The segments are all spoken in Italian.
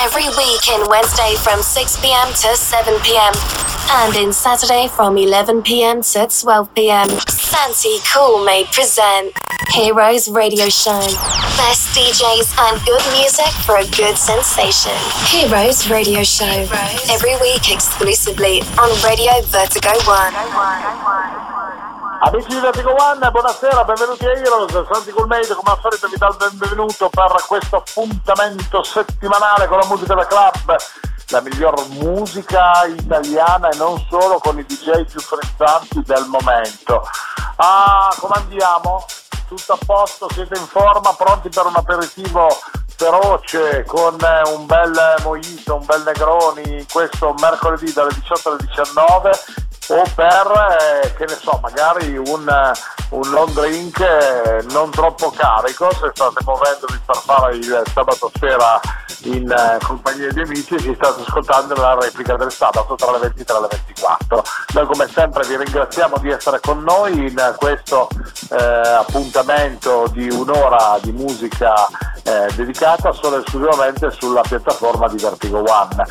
Every week in Wednesday from 6 pm to 7 pm. And in Saturday from 11 pm to 12 pm. Santi Cool may present Heroes Radio Show. Best DJs and good music for a good sensation. Heroes Radio Show. Every week exclusively on Radio Vertigo One. Amici di Vertigo One, buonasera, benvenuti a Heroes, Santi Colmeide come al solito vi do il benvenuto per questo appuntamento settimanale con la musica da club, la miglior musica italiana e non solo con i DJ più frizzanti del momento. Ah, come andiamo? Tutto a posto, siete in forma, pronti per un aperitivo feroce con un bel mojito, un bel negroni? Questo mercoledì dalle 18 alle 19 o per, eh, che ne so, magari un, un long drink eh, non troppo carico se state muovendovi per fare il sabato sera in eh, compagnia di amici e si state ascoltando la replica del sabato tra le 23 e le 24. Noi come sempre vi ringraziamo di essere con noi in questo eh, appuntamento di un'ora di musica eh, dedicata solo e esclusivamente sulla piattaforma di Vertigo One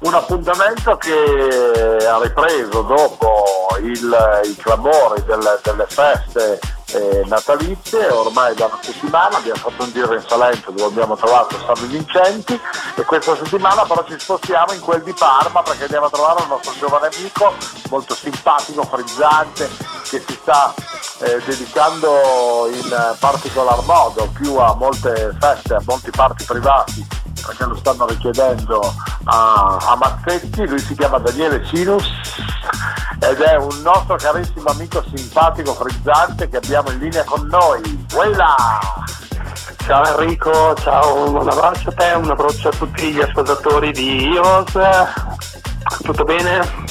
un appuntamento che ha ripreso dopo il, i clamori del, delle feste eh, natalizie, ormai da una settimana abbiamo fatto un giro in Salento dove abbiamo trovato San Vincenti e questa settimana però ci spostiamo in quel di Parma perché andiamo a trovare un nostro giovane amico molto simpatico, frizzante, che si sta eh, dedicando in particolar modo più a molte feste, a molti parti privati perché lo stanno richiedendo a, a Mazzetti, lui si chiama Daniele Cinus ed è un nostro carissimo amico simpatico, frizzante che abbiamo in linea con noi. Voilà! Ciao Enrico, ciao, un abbraccio a te, un abbraccio a tutti gli ascoltatori di Heroes. Tutto bene?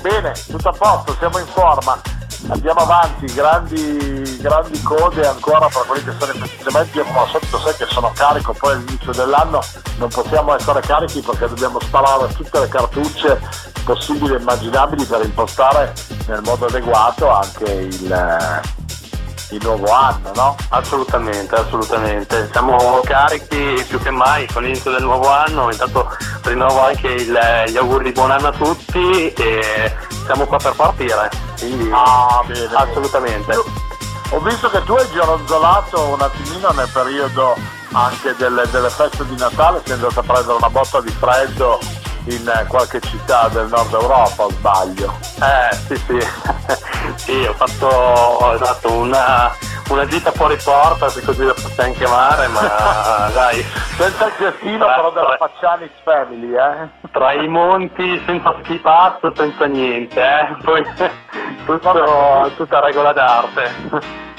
Bene, tutto a posto, siamo in forma andiamo avanti, grandi, grandi code ancora per quelli che sono i festeggiamenti, al solito sai che sono carico, poi all'inizio dell'anno non possiamo essere carichi perché dobbiamo sparare tutte le cartucce possibili e immaginabili per impostare nel modo adeguato anche il, il nuovo anno, no? Assolutamente, assolutamente. Siamo carichi più che mai con l'inizio del nuovo anno, intanto rinnovo anche il, gli auguri di buon anno a tutti e siamo qua per partire, quindi ah, bene, assolutamente. Bene. Ho visto che tu hai gironzolato un attimino nel periodo anche delle, delle feste di Natale, sei andato a prendere una botta di freddo in qualche città del nord Europa o sbaglio? Eh sì sì, sì ho fatto esatto, una, una gita fuori porta se così la possiamo chiamare ma dai senza il tra, però della Faccianis Family eh? tra i monti senza schipasso senza niente eh? poi tutto, tutta regola d'arte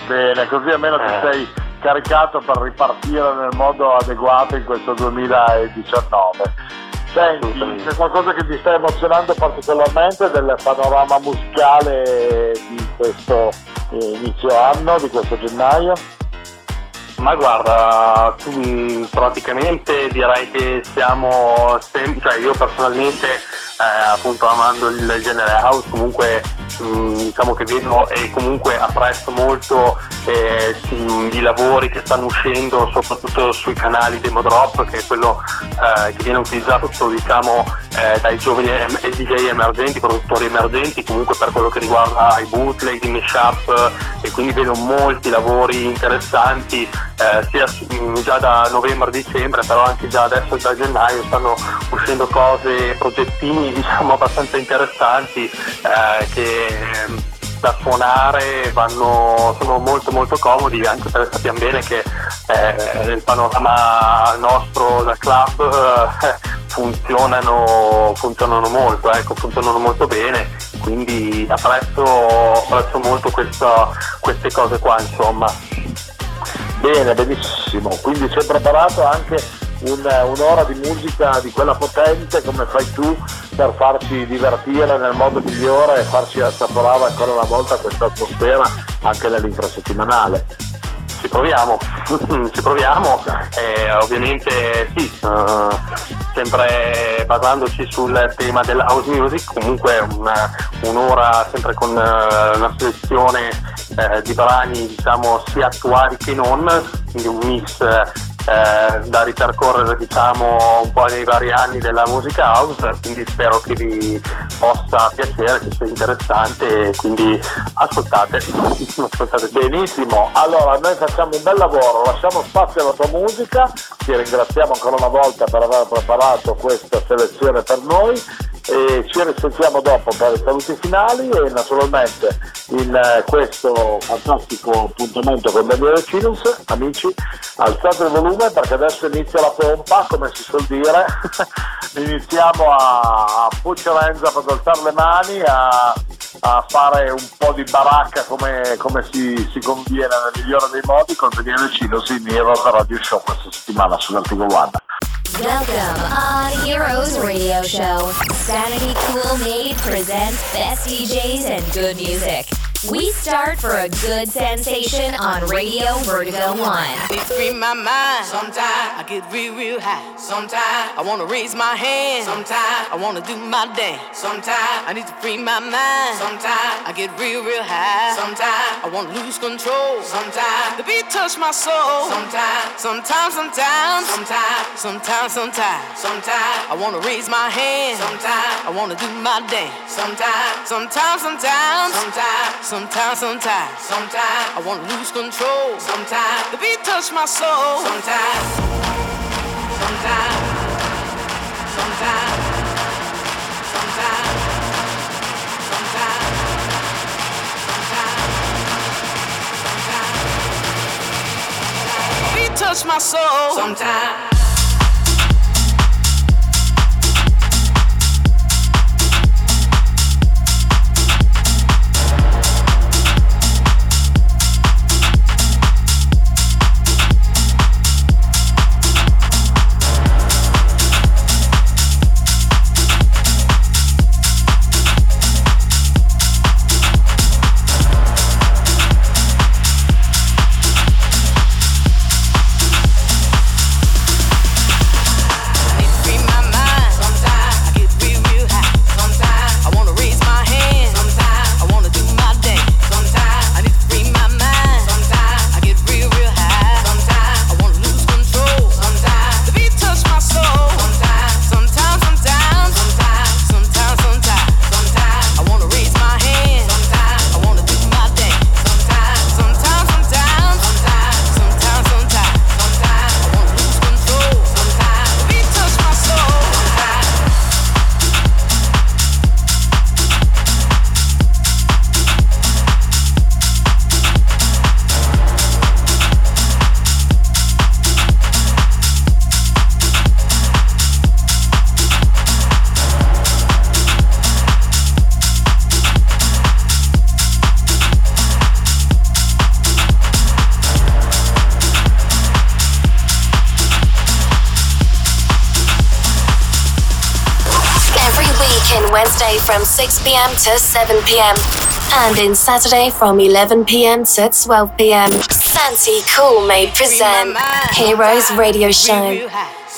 bene così almeno eh. ti sei caricato per ripartire nel modo adeguato in questo 2019 Senti, c'è qualcosa che ti sta emozionando particolarmente del panorama musicale di questo eh, inizio anno, di questo gennaio? Ma guarda, praticamente direi che siamo sempre, cioè io personalmente eh, appunto amando il genere house comunque diciamo che vedo e comunque apprezzo molto eh, i lavori che stanno uscendo soprattutto sui canali Demo Drop che è quello eh, che viene utilizzato diciamo eh, dai giovani DJ emergenti, produttori emergenti comunque per quello che riguarda i bootleg, i mashup e quindi vedo molti lavori interessanti eh, sia mm, già da novembre-dicembre però anche già adesso da gennaio stanno uscendo cose, progettini diciamo abbastanza interessanti eh, ehm, da suonare vanno, sono molto molto comodi anche perché sappiamo bene che eh, nel panorama nostro da club eh, funzionano, funzionano molto, ecco, funzionano molto bene, quindi apprezzo, apprezzo molto questo, queste cose qua insomma. Bene, benissimo, quindi sei preparato anche un, un'ora di musica di quella potente come fai tu per farci divertire nel modo migliore e farci assaporare ancora una volta questa atmosfera anche nell'infrasettimanale. Ci proviamo, ci proviamo, eh, ovviamente sì, uh, sempre basandoci sul tema della house music, comunque una, un'ora sempre con uh, una selezione uh, di brani diciamo sia attuali che non, quindi un mix eh, da ripercorrere diciamo un po' nei vari anni della musica house, quindi spero che vi possa piacere, che sia interessante, quindi ascoltate, ascoltate. Benissimo, allora noi facciamo un bel lavoro, lasciamo spazio alla tua musica, ti ringraziamo ancora una volta per aver preparato questa selezione per noi e ci risentiamo dopo per i saluti finali e naturalmente in questo fantastico appuntamento con Daniele Cinus, amici, alzate il volume perché adesso inizia la pompa, come si suol dire, iniziamo a, a Puccerenza per alzare le mani, a, a, fare un po' di baracca come, come si, si, conviene nel migliore dei modi con Daniele Cinus in Heroes Radio Show questa settimana su Vertigo One. Welcome on Heroes Radio Show. Sanity Cool Made presents best DJs and good music. We start for a good sensation on Radio Vertigo 1. It free my mind. Sometimes I get real, real high. Sometimes I wanna raise my hand. Sometimes I wanna do my dance. Sometimes I need to free my mind. Sometimes I get real, real high. Sometimes I wanna lose control. Sometimes the beat touch my soul. Sometimes, sometimes, sometimes, sometimes, sometimes, sometimes, sometimes I wanna raise my hand. Sometimes I wanna do my dance. Sometimes, sometimes, sometimes, sometimes. Sometimes, sometimes, sometimes I wanna lose control. Sometimes the beat touch my soul. Sometimes, sometimes, sometimes, sometimes, sometimes, sometimes, sometimes. Beat touch my soul. Sometimes. 6 pm to 7 pm. And in Saturday from 11 pm to 12 pm. Santi Cool may present Heroes Radio Show.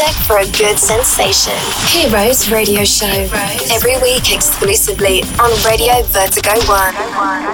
music for a good sensation. Heroes Radio Show. Every week exclusively on Radio Vertigo 1.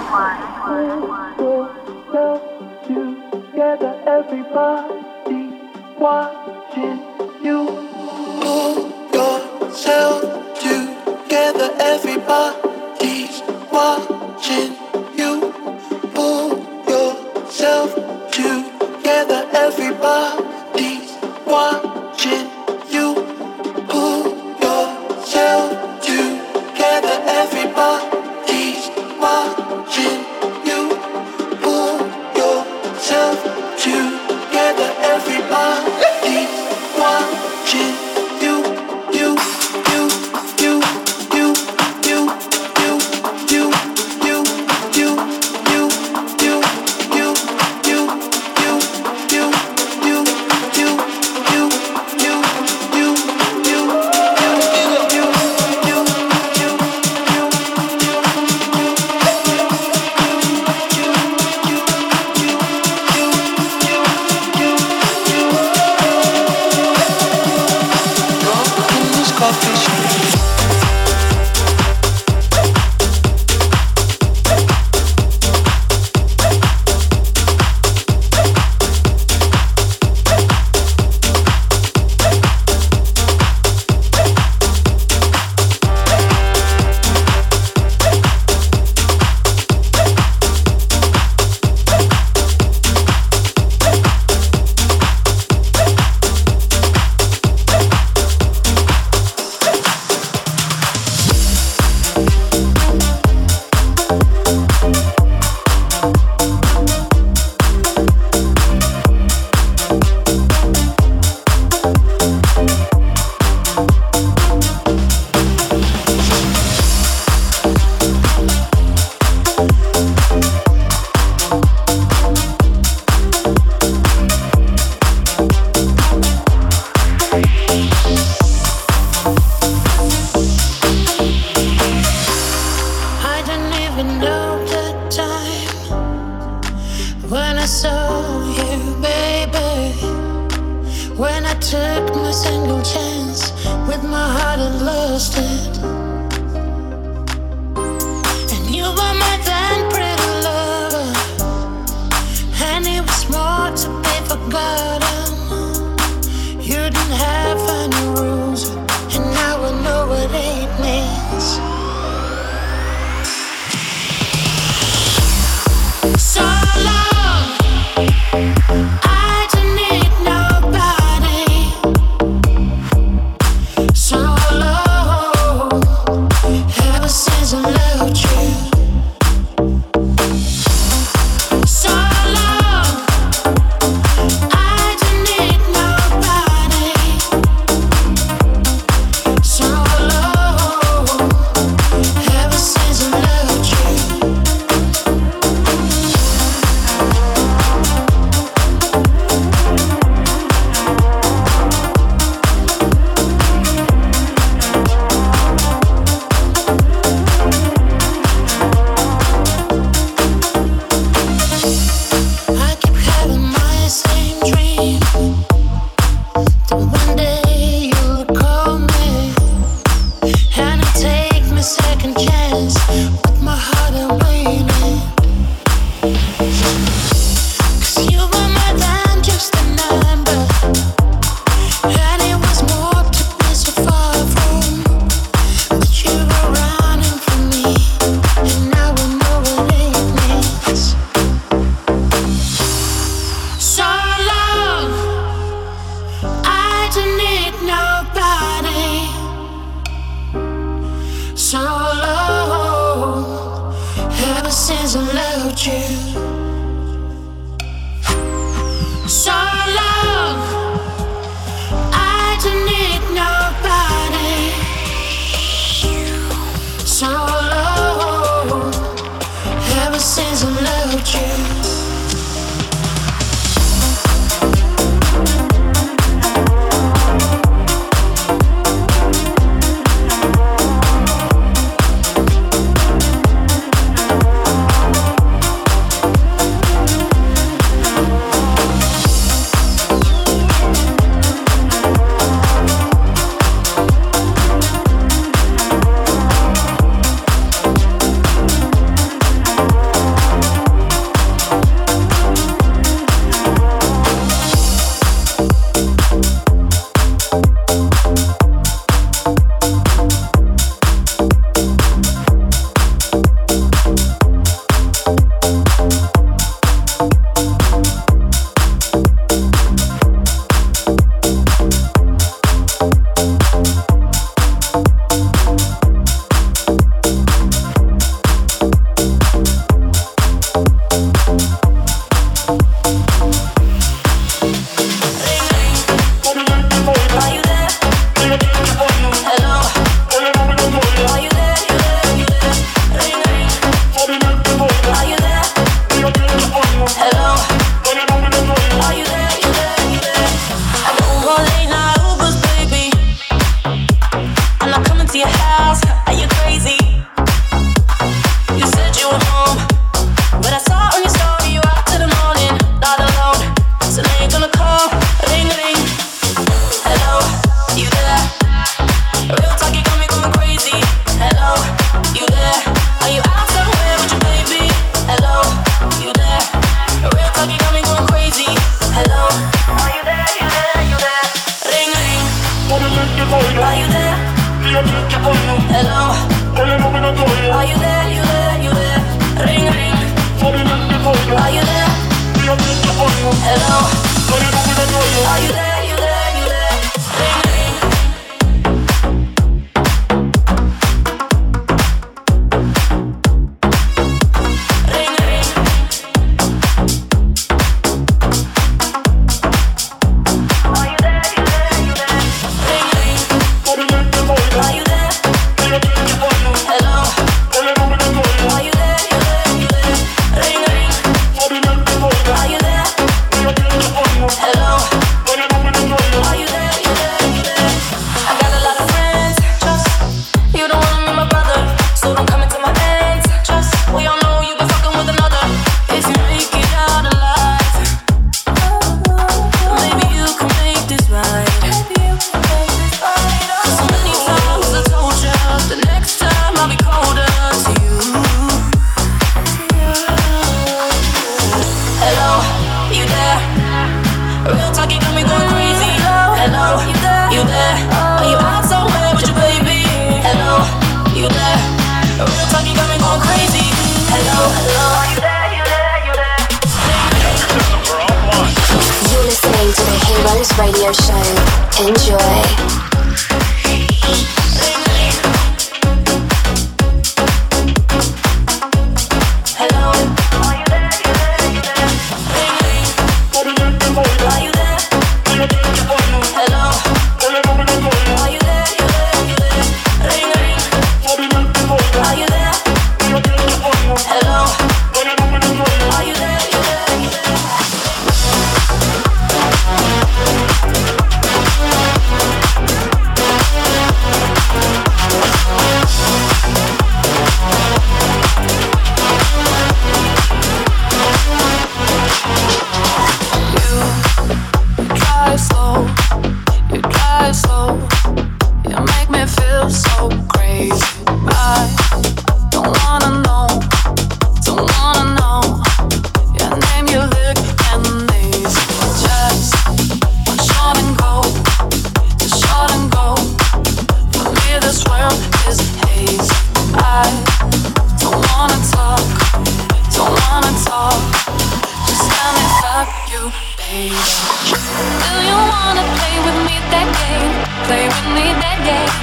wanna play with me that game? Play with me that game.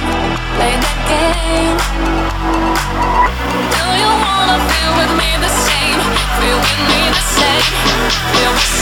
Play that game. Do you wanna feel with me the same? Feel with me the same. Feel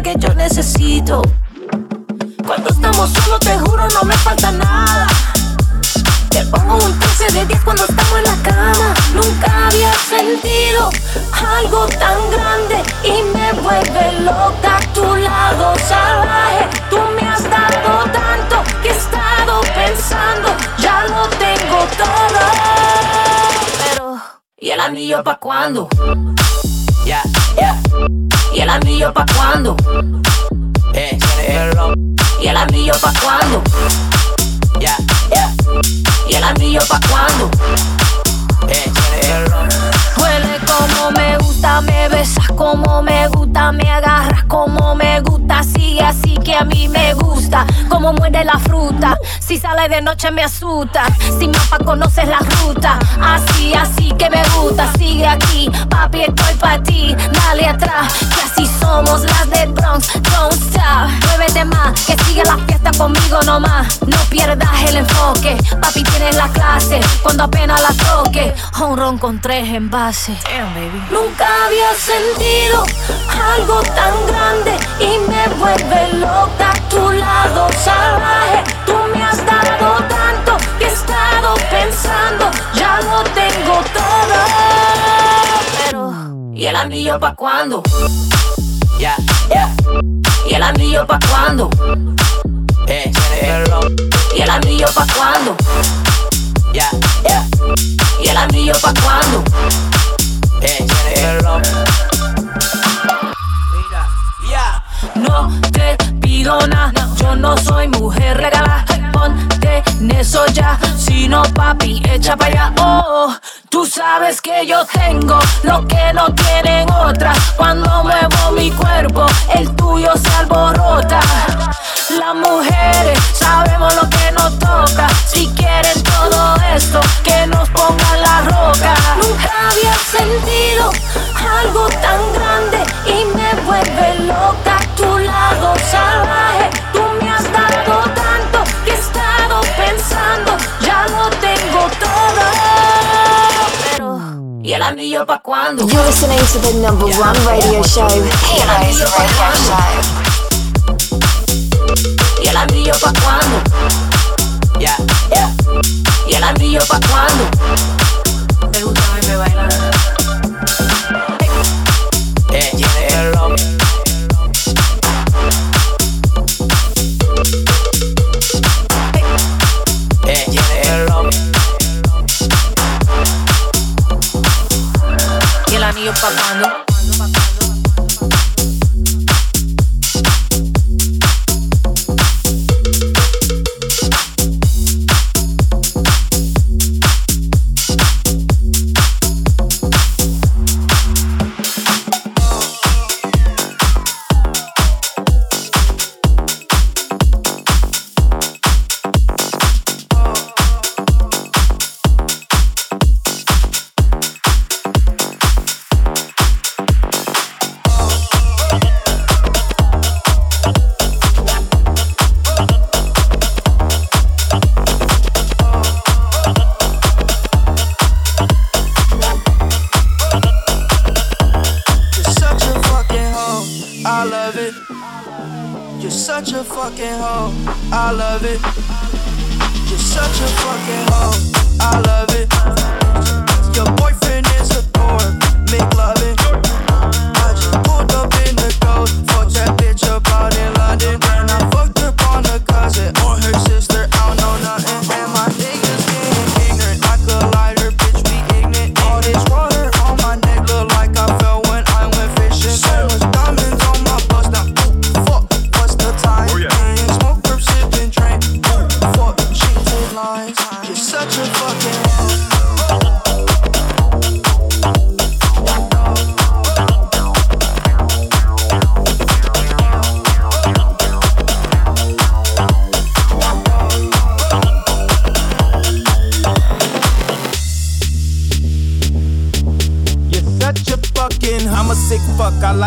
necesito. Cuando estamos solos, te juro, no me falta nada. Te pongo un 13 de 10 cuando estamos en la cama. Nunca había sentido algo tan grande y me vuelve loca a tu lado salvaje. Tú me has dado tanto que he estado pensando, ya lo tengo todo. Pero, ¿y el anillo pa' cuándo? Yeah, yeah, ¿Y el anillo pa' cuándo? eh, eh, ¿Y el anillo pa' cuándo? yeah, yeah, ¿Y el anillo pa' cuándo? eh, eh, Huele como me gusta, me besas como me gusta, me agarras como me gusta, sigue así que a mí me gusta, como muerde la fruta, si sale de noche me asusta, sin mapa conoces la ruta, así, así que me gusta, sigue aquí, papi estoy pa' ti, dale atrás, que así somos las del Bronx, don't stop, muévete más, que siga la fiesta conmigo nomás, no pierdas el enfoque, papi tienes la clase, cuando apenas la toque, un ron con tres Nunca había sentido algo tan grande y me vuelve loca a tu lado salvaje. Tú me has dado tanto que he estado pensando, ya lo tengo todo. Pero, ¿y el anillo pa' cuándo? yeah, yeah, ¿Y el anillo pa' cuándo? eh, eh, ¿Y el anillo pa' cuándo? yeah, yeah, ¿Y el anillo pa' cuándo? Eh, eh, no te pido nada, yo no soy mujer regala. Ponte en eso ya, si no papi, echa para allá. Oh, tú sabes que yo tengo lo que no tienen otras. Cuando muevo mi cuerpo, el tuyo se alborota. Las mujeres sabemos lo que nos toca. Si quieren todo esto, que nos pongan la roca. Nunca había sentido algo tan grande y me vuelve loca tu lado salvaje. Tú me has dado tanto que he estado pensando, ya lo tengo todo. Pero, ¿y el anillo pa' cuándo? You're listening to the number one radio show, Heroes Radio Show. ¿Y el anillo pa' cuándo? yeah, yeah, ¿Y el anillo pa' cuándo? Me gusta verme bailar. eh, eh, eh, ¿Y el anillo pa' cuándo? I love it. You're such a fucking hoe, I love it. You're such a fucking hoe, I love it. Your boyfriend is a dork, make loving. I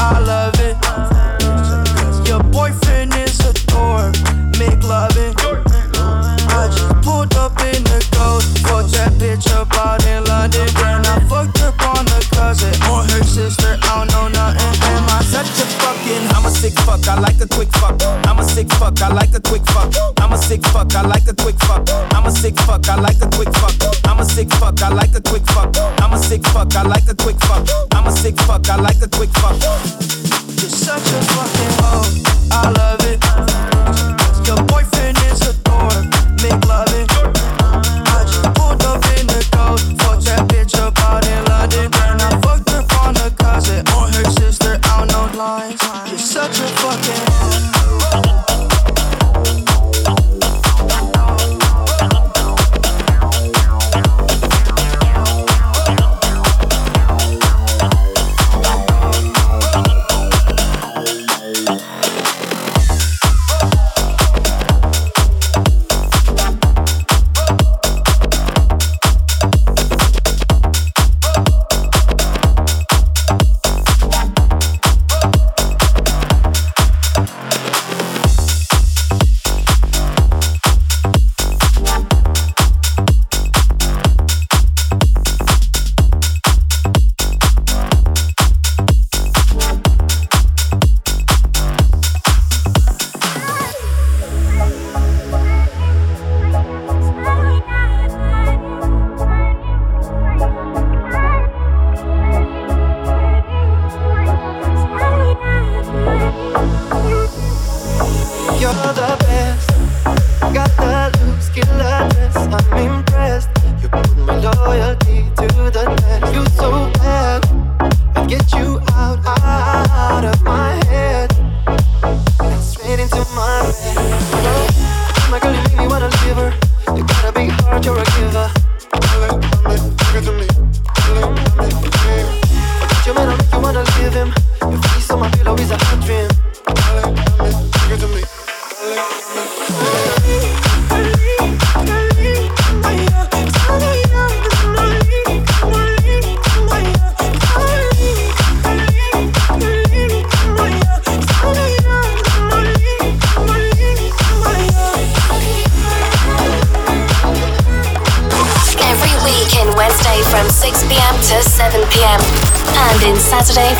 I love it. Your boyfriend is a dork. Make loving. I just pulled up in the ghost. Fucked that bitch up out in London. Fuck, I like a quick fuck. I'm a sick fuck, I like a quick fuck. I'm a sick fuck, I like a quick fuck. I'm a sick fuck, I like a quick fuck. I'm a sick fuck, I like a quick fuck. I'm a sick fuck, I like a quick fuck. I'm a sick fuck, I like a quick fuck. You're such a fucking hoe. I love it.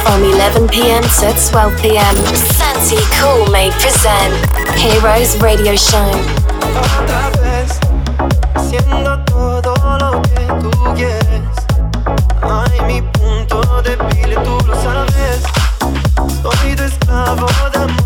From 11 pm to 12 pm. Santi Cool may present Heroes Radio Show. esclavo de amor,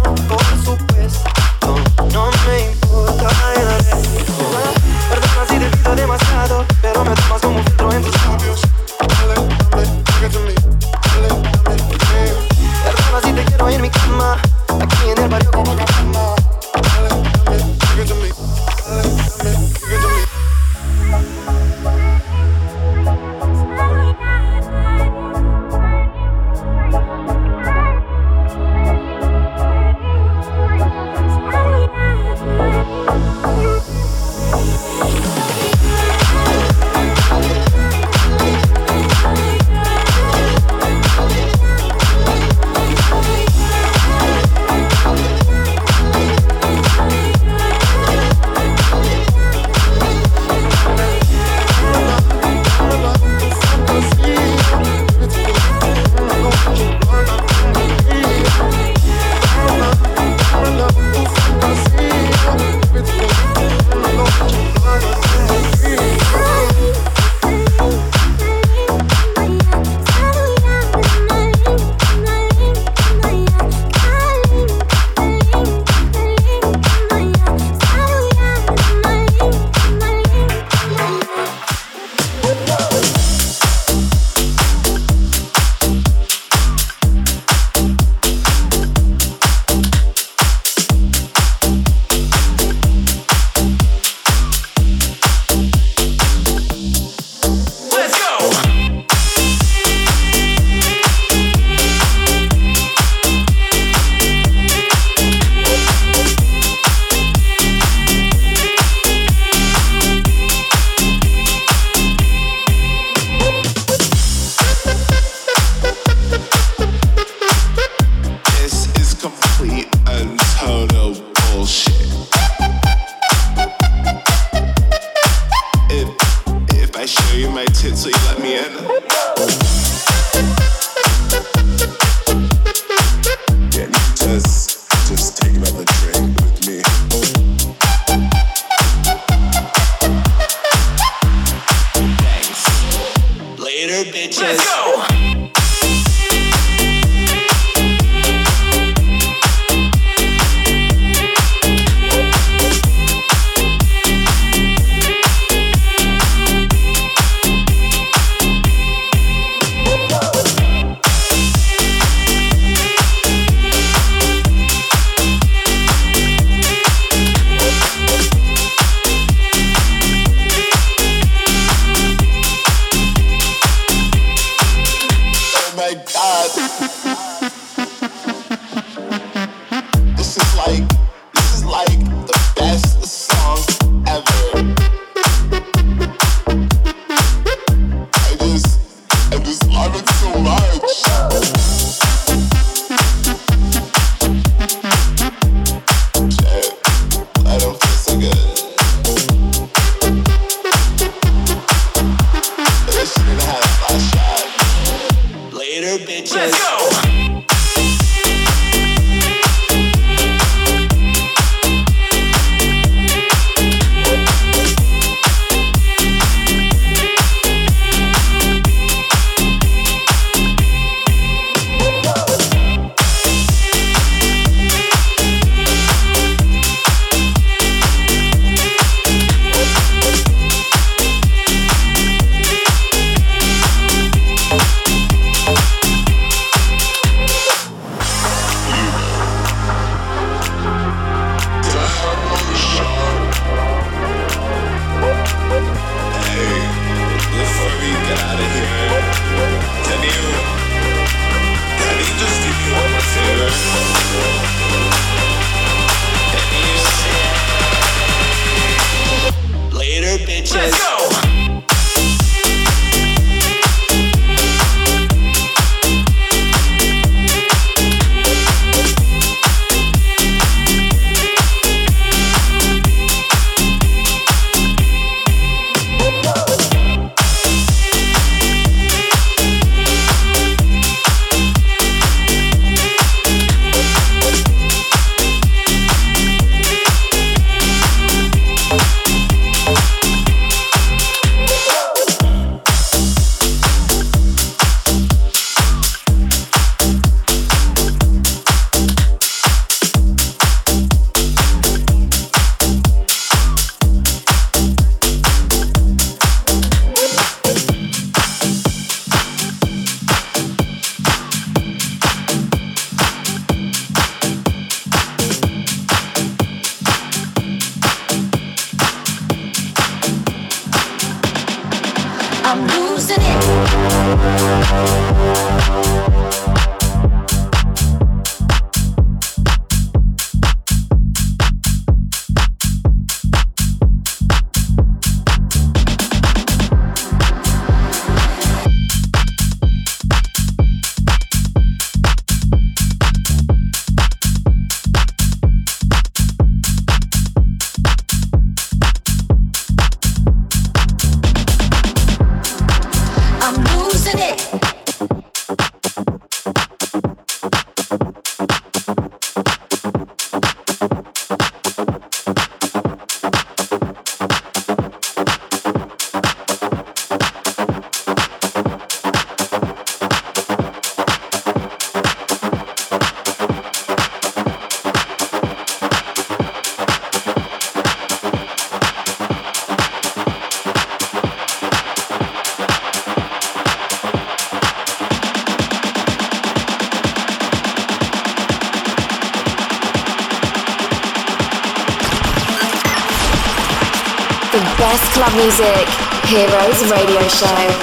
side.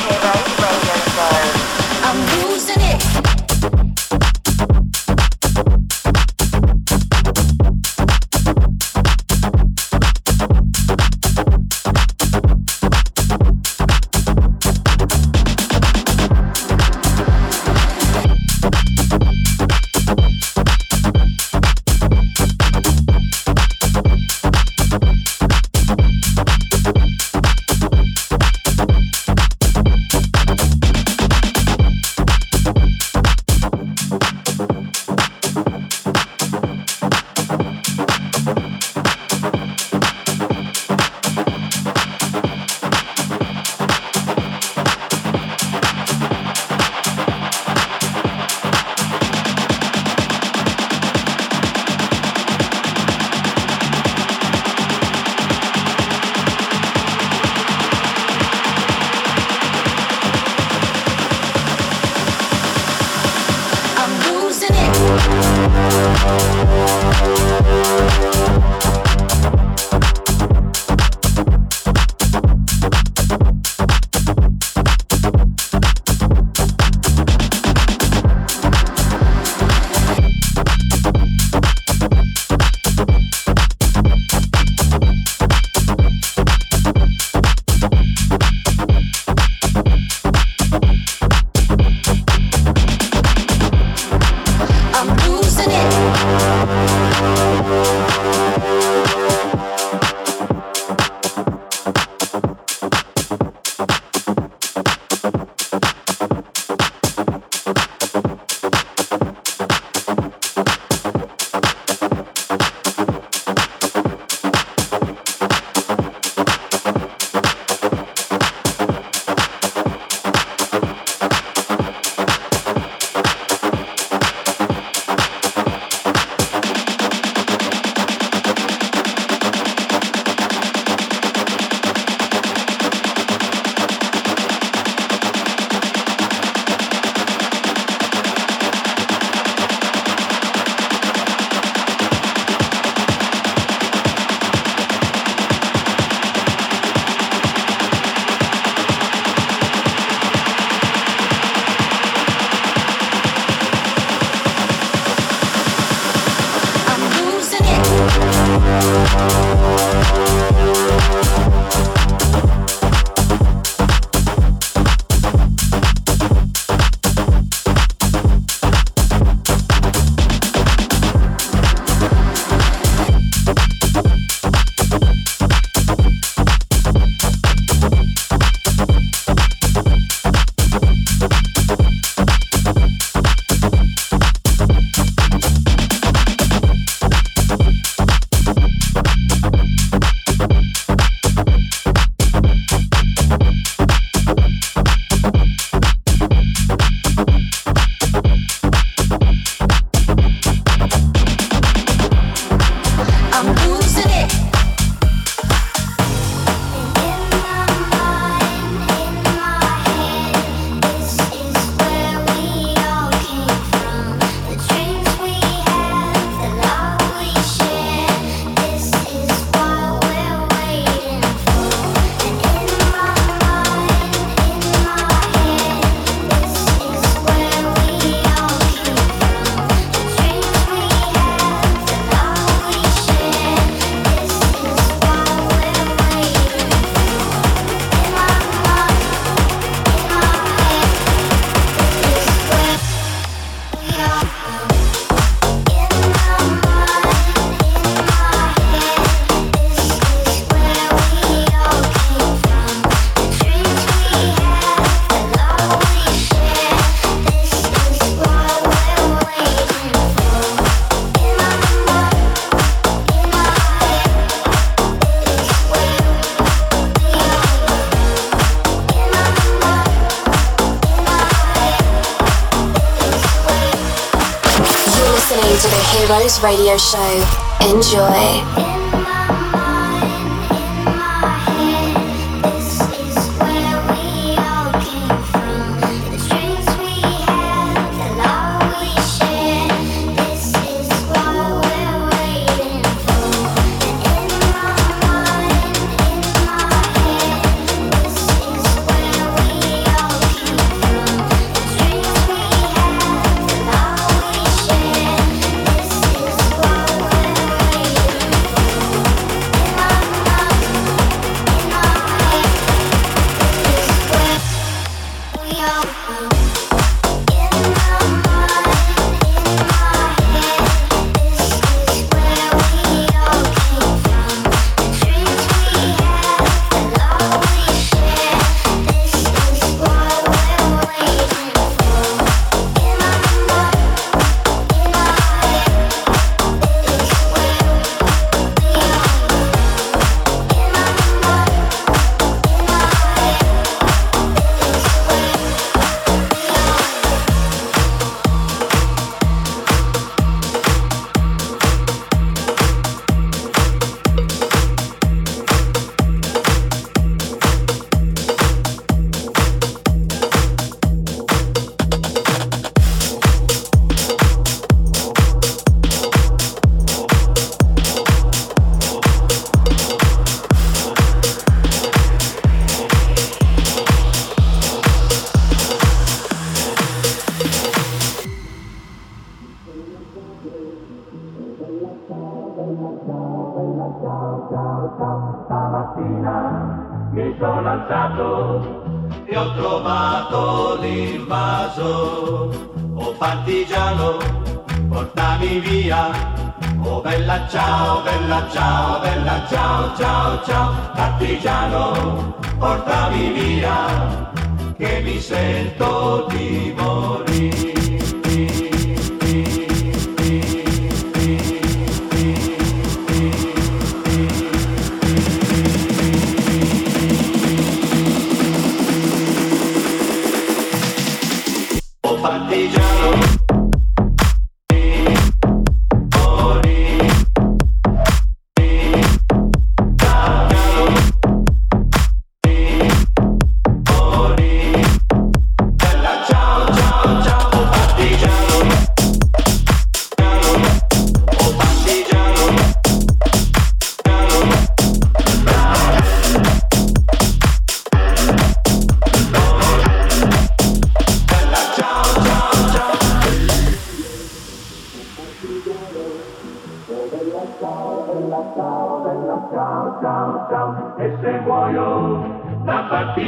Radio show. Enjoy.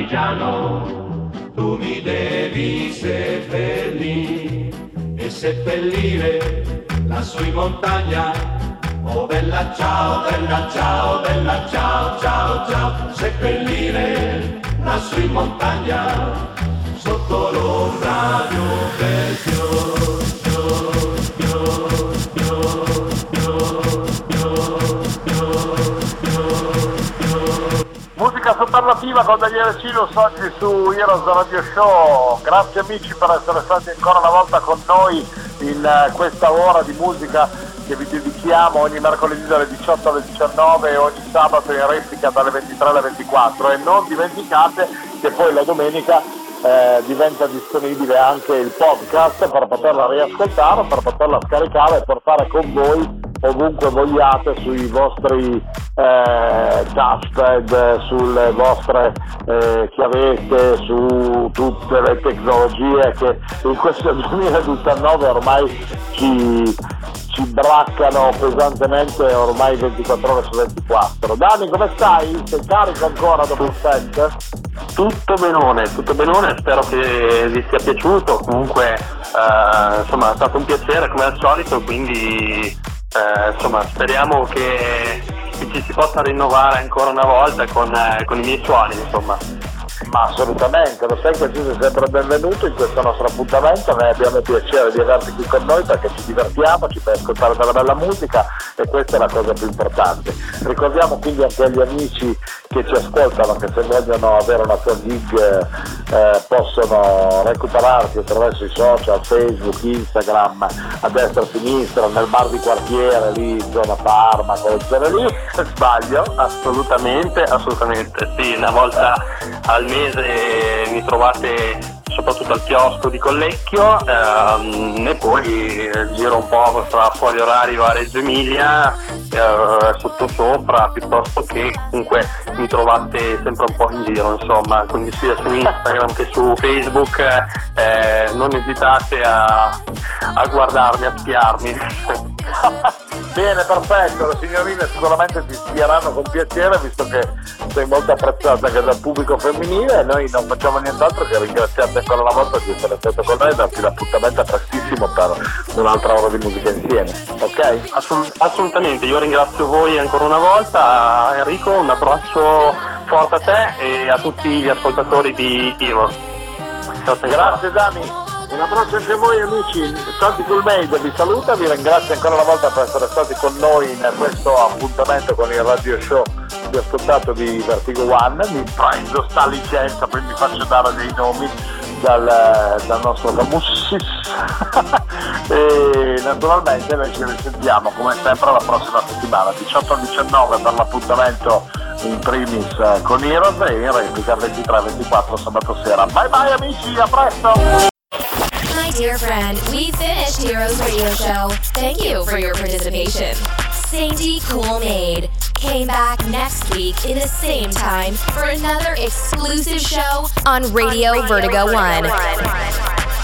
Partigiano tu mi devi seppellire e seppellire lassù in montagna. Oh bella ciao bella ciao bella ciao ciao ciao. Seppellire lassù in montagna sotto l'ombra di un bel fior Musica superlativa con Daniele Cilus oggi su Heroes Radio Show. Grazie amici per essere stati ancora una volta con noi in eh, questa ora di musica che vi dedichiamo ogni mercoledì dalle 18 alle 19 e ogni sabato in replica dalle 23 alle 24 e non dimenticate che poi la domenica eh, diventa disponibile anche il podcast per poterla riascoltare, per poterla scaricare e portare con voi ovunque vogliate sui vostri eh, touchpad, sulle vostre eh, chiavette, su tutte le tecnologie che in questo 2019 ormai ci, ci braccano pesantemente ormai 24 ore su 24. Dani come stai? Sei carico ancora dopo il set? Tutto benone, tutto benone, spero che vi sia piaciuto, comunque eh, insomma è stato un piacere come al solito, quindi eh, insomma speriamo che, ci si possa rinnovare ancora una volta con, eh, con i miei suoni insomma. Ma assolutamente, lo sai che tu sei sempre benvenuto in questo nostro appuntamento, noi abbiamo il piacere di averti qui con noi perché ci divertiamo, ci fai ascoltare della bella musica e questa è la cosa più importante. Ricordiamo quindi anche agli amici che ci ascoltano che se vogliono avere una tua gig eh, possono recuperarti attraverso i social, Facebook, Instagram, a destra e a sinistra, nel bar di quartiere, lì zona Parma, quelle zone lì, sbaglio? Assolutamente, assolutamente, sì, una volta al mese mi trovate soprattutto al chiosco di Collecchio ehm, e poi eh, giro un po' fra fuori orario a Reggio Emilia eh, sotto sopra piuttosto che comunque mi trovate sempre un po' in giro insomma quindi sia su Instagram che su Facebook eh, non esitate a, a guardarmi, a spiarmi Bene, perfetto, le signorine sicuramente ti spieranno con piacere visto che sei molto apprezzata anche dal pubblico femminile e noi non facciamo nient'altro che ringraziarti ancora una volta di essere stato con noi e darti l'appuntamento prestissimo per un'altra ora di musica insieme, ok? Assolut- assolutamente, io ringrazio voi ancora una volta, Enrico, un abbraccio forte a te e a tutti gli ascoltatori di tesoro. Grazie Dani, un abbraccio anche a voi amici, Santi Coolmade vi saluta, vi ringrazio ancora una volta per essere stati con noi in questo appuntamento con il radio show di ascoltato di Vertigo One, mi prendo sta licenza, poi mi faccio dare dei nomi dal, dal nostro Camussis. E naturalmente noi ci risentiamo come sempre la prossima settimana 18 19 per l'appuntamento in primis eh, con Heroes e in replica 23-24 sabato sera. Bye bye amici a presto dear friend, we finished Heroes Radio Show. Thank you for your participation. Sandy Cool came back next week in the same time for another exclusive show on Radio Vertigo 1.